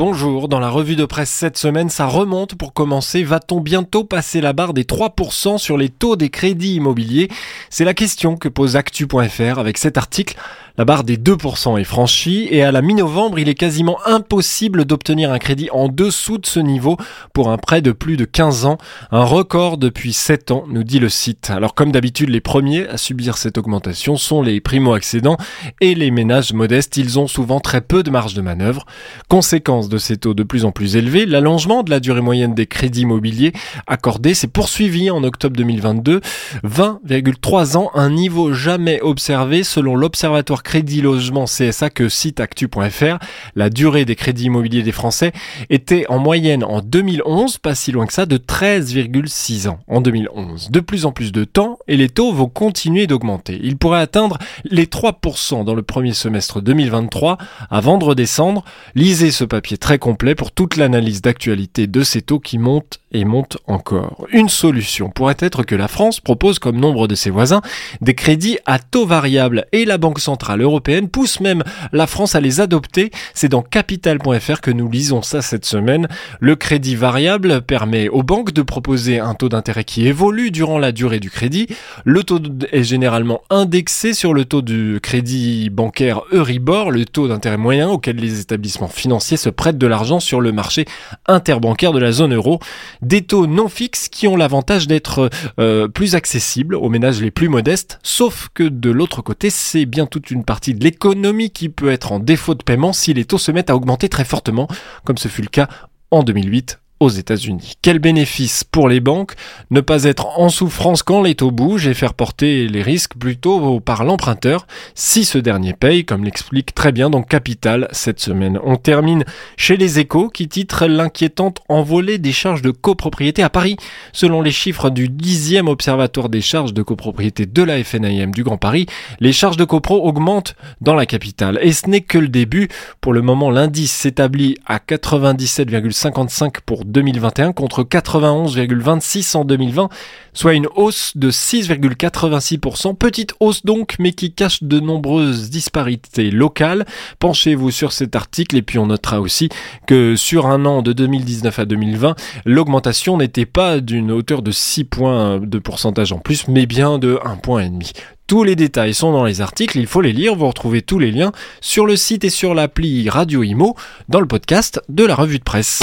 Bonjour, dans la revue de presse cette semaine, ça remonte pour commencer. Va-t-on bientôt passer la barre des 3% sur les taux des crédits immobiliers? C'est la question que pose Actu.fr avec cet article. La barre des 2% est franchie et à la mi-novembre, il est quasiment impossible d'obtenir un crédit en dessous de ce niveau pour un prêt de plus de 15 ans, un record depuis 7 ans, nous dit le site. Alors comme d'habitude, les premiers à subir cette augmentation sont les primo-accédants et les ménages modestes, ils ont souvent très peu de marge de manœuvre. Conséquence de ces taux de plus en plus élevés, l'allongement de la durée moyenne des crédits immobiliers accordés s'est poursuivi en octobre 2022, 20,3 ans, un niveau jamais observé selon l'Observatoire Crédit Logement CSA que cite actu.fr, la durée des crédits immobiliers des Français était en moyenne en 2011, pas si loin que ça, de 13,6 ans en 2011. De plus en plus de temps et les taux vont continuer d'augmenter. Ils pourraient atteindre les 3% dans le premier semestre 2023 avant de redescendre. Lisez ce papier très complet pour toute l'analyse d'actualité de ces taux qui montent et montent encore. Une solution pourrait être que la France propose comme nombre de ses voisins des crédits à taux variable et la Banque centrale européenne pousse même la France à les adopter. C'est dans capital.fr que nous lisons ça cette semaine. Le crédit variable permet aux banques de proposer un taux d'intérêt qui évolue durant la durée du crédit. Le taux est généralement indexé sur le taux du crédit bancaire Euribor, le taux d'intérêt moyen auquel les établissements financiers se prêtent de l'argent sur le marché interbancaire de la zone euro. Des taux non fixes qui ont l'avantage d'être euh, plus accessibles aux ménages les plus modestes, sauf que de l'autre côté, c'est bien toute une partie de l'économie qui peut être en défaut de paiement si les taux se mettent à augmenter très fortement, comme ce fut le cas en 2008 aux États-Unis. Quel bénéfice pour les banques Ne pas être en souffrance quand les taux bougent et faire porter les risques plutôt par l'emprunteur si ce dernier paye, comme l'explique très bien dans Capital cette semaine. On termine chez les échos qui titrent l'inquiétante envolée des charges de copropriété à Paris. Selon les chiffres du 10e observatoire des charges de copropriété de la FNIM du Grand Paris, les charges de copro augmentent dans la capitale. Et ce n'est que le début. Pour le moment, l'indice s'établit à 97,55 pour 2021 contre 91,26 en 2020, soit une hausse de 6,86%. Petite hausse donc, mais qui cache de nombreuses disparités locales. Penchez-vous sur cet article et puis on notera aussi que sur un an de 2019 à 2020, l'augmentation n'était pas d'une hauteur de 6 points de pourcentage en plus, mais bien de 1 point et demi. Tous les détails sont dans les articles, il faut les lire, vous retrouvez tous les liens sur le site et sur l'appli Radio Imo dans le podcast de la revue de presse.